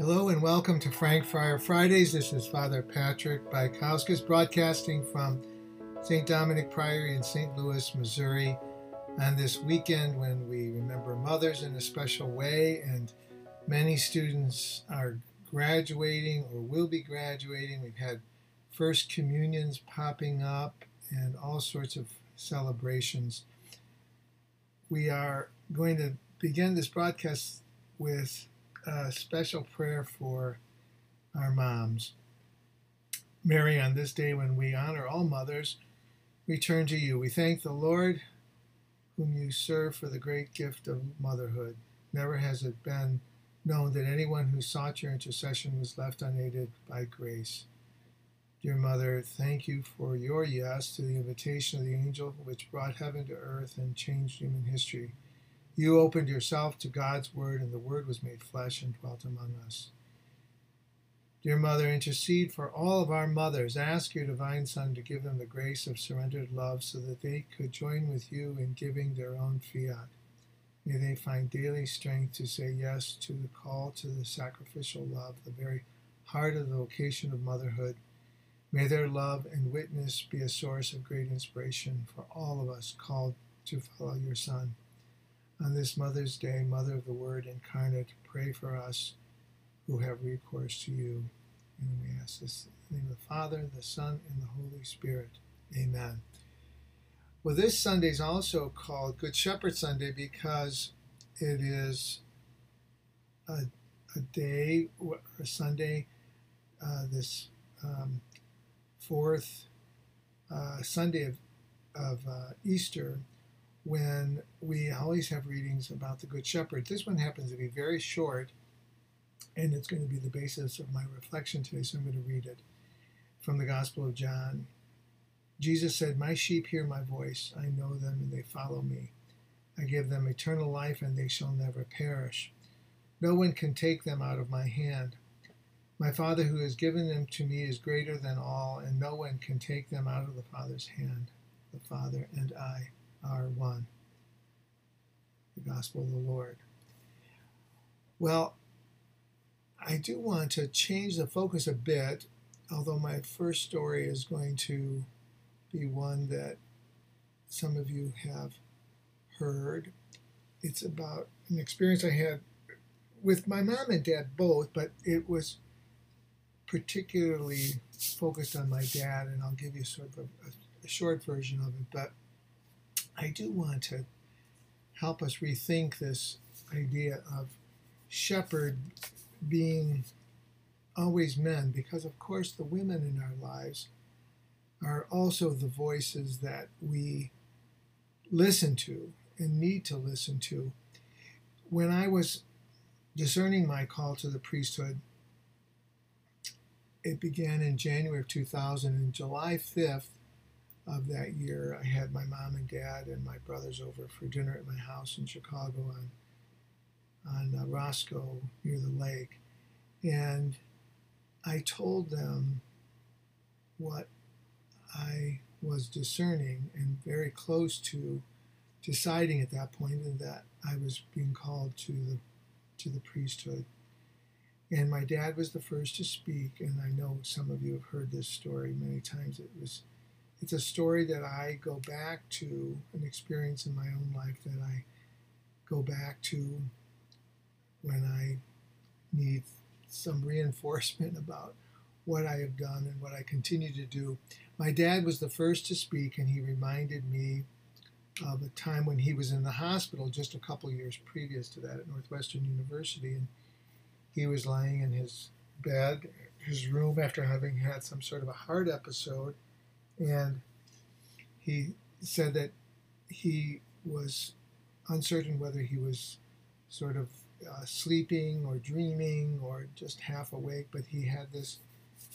Hello and welcome to Frank Friar Fridays. This is Father Patrick Baikauskas broadcasting from St. Dominic Priory in St. Louis, Missouri on this weekend when we remember mothers in a special way and many students are graduating or will be graduating. We've had first communions popping up and all sorts of celebrations. We are going to begin this broadcast with a special prayer for our moms. Mary, on this day when we honor all mothers, we turn to you. We thank the Lord whom you serve for the great gift of motherhood. Never has it been known that anyone who sought your intercession was left unaided by grace. Dear Mother, thank you for your yes to the invitation of the angel which brought heaven to earth and changed human history. You opened yourself to God's Word, and the Word was made flesh and dwelt among us. Dear Mother, intercede for all of our mothers. Ask your divine Son to give them the grace of surrendered love so that they could join with you in giving their own fiat. May they find daily strength to say yes to the call to the sacrificial love, the very heart of the vocation of motherhood. May their love and witness be a source of great inspiration for all of us called to follow your Son. On this Mother's Day, Mother of the Word incarnate, pray for us who have recourse to you. And we ask this in the name of the Father, the Son, and the Holy Spirit. Amen. Well, this Sunday is also called Good Shepherd Sunday because it is a, a day, a Sunday, uh, this um, fourth uh, Sunday of, of uh, Easter, when we always have readings about the Good Shepherd. This one happens to be very short, and it's going to be the basis of my reflection today, so I'm going to read it from the Gospel of John. Jesus said, My sheep hear my voice, I know them, and they follow me. I give them eternal life, and they shall never perish. No one can take them out of my hand. My Father who has given them to me is greater than all, and no one can take them out of the Father's hand. The Father and I are one. The Gospel of the Lord. Well, I do want to change the focus a bit, although my first story is going to be one that some of you have heard. It's about an experience I had with my mom and dad both, but it was particularly focused on my dad, and I'll give you sort of a, a short version of it. But I do want to help us rethink this idea of shepherd being always men, because of course the women in our lives are also the voices that we listen to and need to listen to. When I was discerning my call to the priesthood, it began in January of 2000. And July 5th, of that year, I had my mom and dad and my brothers over for dinner at my house in Chicago on on uh, Roscoe near the lake, and I told them what I was discerning and very close to deciding at that point, that I was being called to the to the priesthood. And my dad was the first to speak, and I know some of you have heard this story many times. It was it's a story that I go back to, an experience in my own life that I go back to when I need some reinforcement about what I have done and what I continue to do. My dad was the first to speak, and he reminded me of a time when he was in the hospital just a couple years previous to that at Northwestern University. And he was lying in his bed, his room, after having had some sort of a heart episode and he said that he was uncertain whether he was sort of uh, sleeping or dreaming or just half awake, but he had this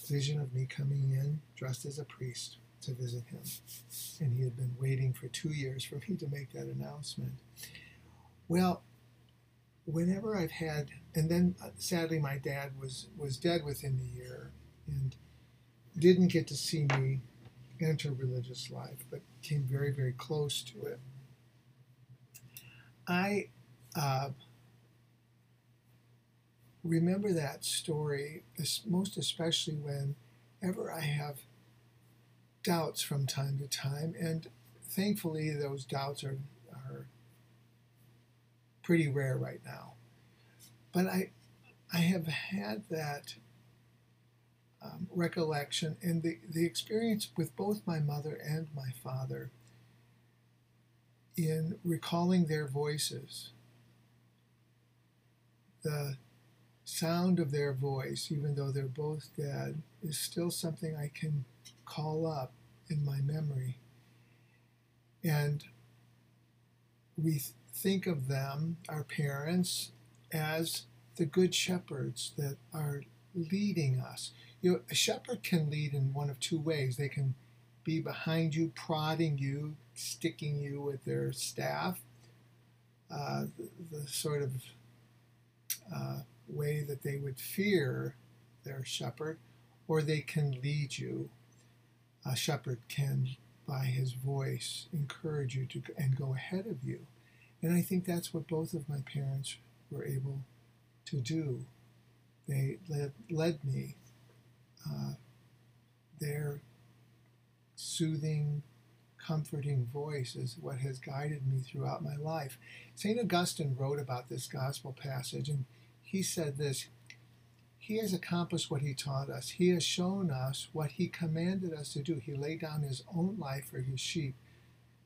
vision of me coming in dressed as a priest to visit him. And he had been waiting for two years for me to make that announcement. Well, whenever I've had, and then uh, sadly my dad was, was dead within the year and didn't get to see me enter religious life, but came very, very close to it. I uh, remember that story, most especially whenever I have doubts from time to time. And thankfully, those doubts are, are pretty rare right now. But I, I have had that um, recollection and the, the experience with both my mother and my father in recalling their voices. The sound of their voice, even though they're both dead, is still something I can call up in my memory. And we think of them, our parents, as the good shepherds that are leading us. You know, a shepherd can lead in one of two ways. They can be behind you, prodding you, sticking you with their staff, uh, the, the, sort of uh, way that they would fear their shepherd, or they can lead you. A shepherd can, by his voice, encourage you to and go ahead of you. And I think that's what both of my parents were able to do. They led, led me. Uh, their soothing, comforting voice is what has guided me throughout my life. St. Augustine wrote about this gospel passage, and he said this He has accomplished what he taught us. He has shown us what he commanded us to do. He laid down his own life for his sheep,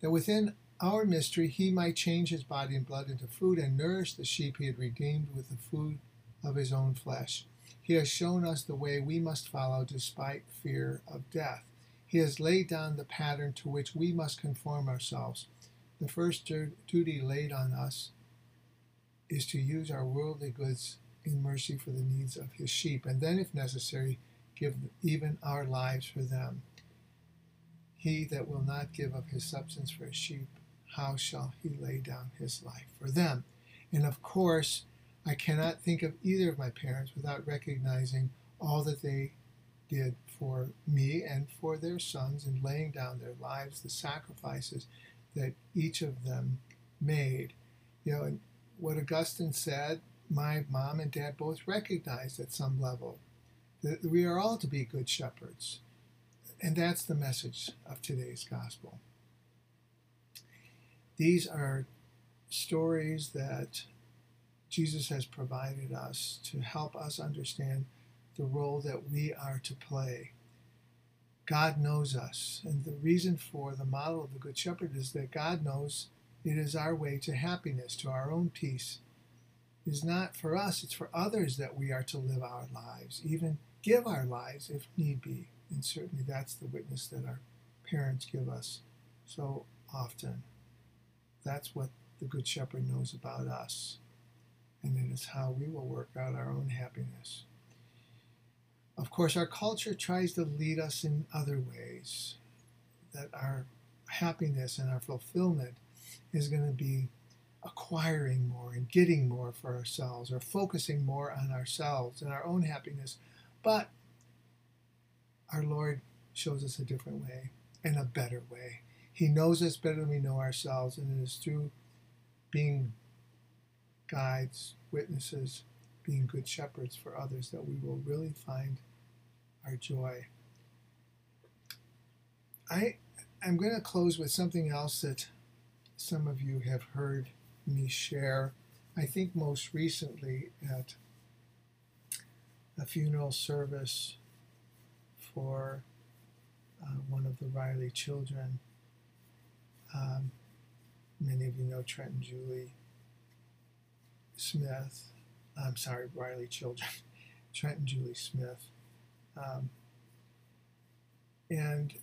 that within our mystery he might change his body and blood into food and nourish the sheep he had redeemed with the food of his own flesh. He has shown us the way we must follow despite fear of death. He has laid down the pattern to which we must conform ourselves. The first duty laid on us is to use our worldly goods in mercy for the needs of his sheep, and then, if necessary, give even our lives for them. He that will not give up his substance for his sheep, how shall he lay down his life for them? And of course, I cannot think of either of my parents without recognizing all that they did for me and for their sons in laying down their lives, the sacrifices that each of them made. You know, and what Augustine said, my mom and dad both recognized at some level that we are all to be good shepherds. And that's the message of today's gospel. These are stories that Jesus has provided us to help us understand the role that we are to play. God knows us, and the reason for the model of the Good Shepherd is that God knows it is our way to happiness, to our own peace. It is not for us, it's for others that we are to live our lives, even give our lives if need be. And certainly that's the witness that our parents give us so often. That's what the Good Shepherd knows about us. And it is how we will work out our own happiness. Of course, our culture tries to lead us in other ways, that our happiness and our fulfillment is going to be acquiring more and getting more for ourselves or focusing more on ourselves and our own happiness. But our Lord shows us a different way and a better way. He knows us better than we know ourselves, and it is through being guides, witnesses, being good shepherds for others that we will really find our joy. I am going to close with something else that some of you have heard me share, I think most recently at a funeral service for uh, one of the Riley children. Um, many of you know Trent and Julie Smith. I'm sorry, Riley children. Trent and Julie Smith. Um, and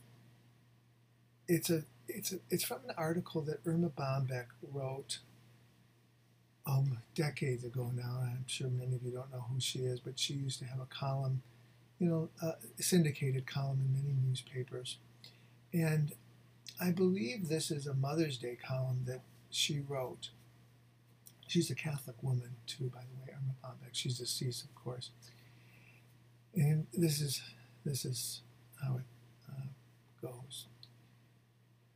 it's a it's a, it's from an article that Erma Bombeck wrote um, decades ago now. I'm sure many of you don't know who she is, but she used to have a column, you know, a syndicated column in many newspapers. And I believe this is a Mother's Day column that she wrote. She's a Catholic woman, too, by the way, Erma Bombeck. She's deceased, of course. And this is this is how it uh, goes.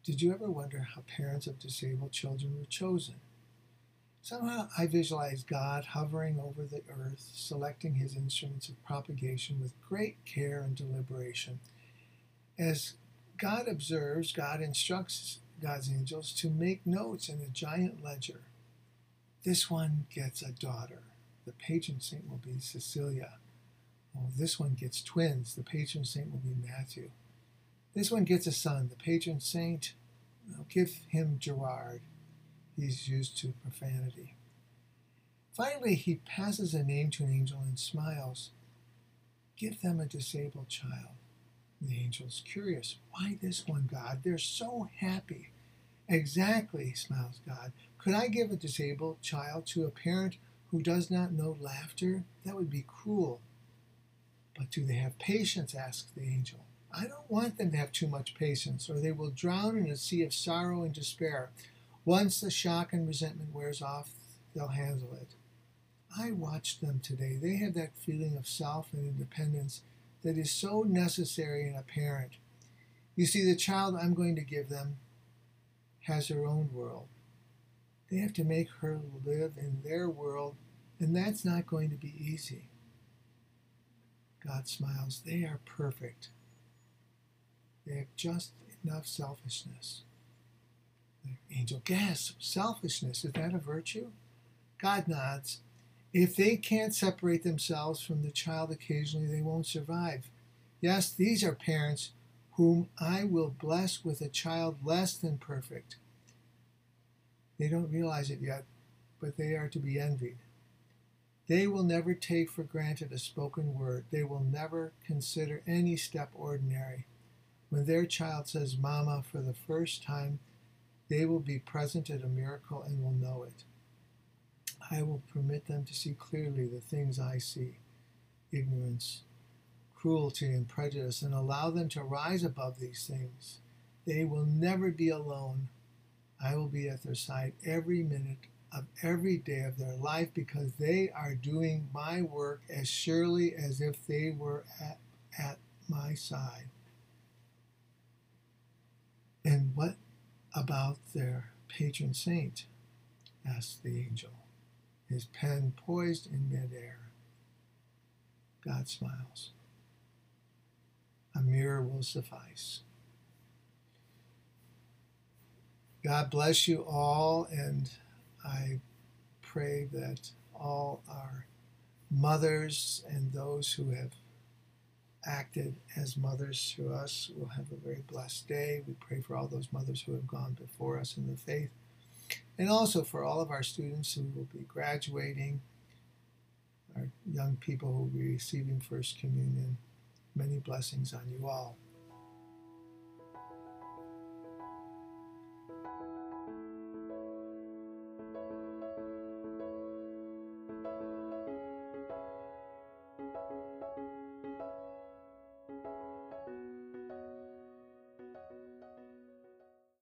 Did you ever wonder how parents of disabled children were chosen? Somehow I visualize God hovering over the earth, selecting his instruments of propagation with great care and deliberation. As God observes, God instructs God's angels to make notes in a giant ledger. This one gets a daughter. The patron saint will be Cecilia. This one gets twins. The patron saint will be Matthew. This one gets a son. The patron saint, will give him Gerard. He's used to profanity. Finally, he passes a name to an angel and smiles. Give them a disabled child. The angel's curious. Why this one, God? They're so happy. Exactly, smiles God. Could I give a disabled child to a parent who does not know laughter? That would be cruel. But do they have patience? asks the angel. I don't want them to have too much patience, or they will drown in a sea of sorrow and despair. Once the shock and resentment wears off, they'll handle it. I watched them today. They have that feeling of self and independence that is so necessary in a parent. You see, the child I'm going to give them has her own world. They have to make her live in their world, and that's not going to be easy. God smiles. They are perfect. They have just enough selfishness. Angel gasps, Selfishness, is that a virtue? God nods. If they can't separate themselves from the child occasionally, they won't survive. Yes, these are parents whom I will bless with a child less than perfect. They don't realize it yet, but they are to be envied. They will never take for granted a spoken word. They will never consider any step ordinary. When their child says mama for the first time, they will be present at a miracle and will know it. I will permit them to see clearly the things I see ignorance, cruelty, and prejudice, and allow them to rise above these things. They will never be alone. I will be at their side every minute of every day of their life because they are doing my work as surely as if they were at, at my side. And what about their patron saint? asked the angel his pen poised in midair. God smiles. Will suffice. God bless you all, and I pray that all our mothers and those who have acted as mothers to us will have a very blessed day. We pray for all those mothers who have gone before us in the faith and also for all of our students who will be graduating, our young people who will be receiving First Communion. Many blessings on you all.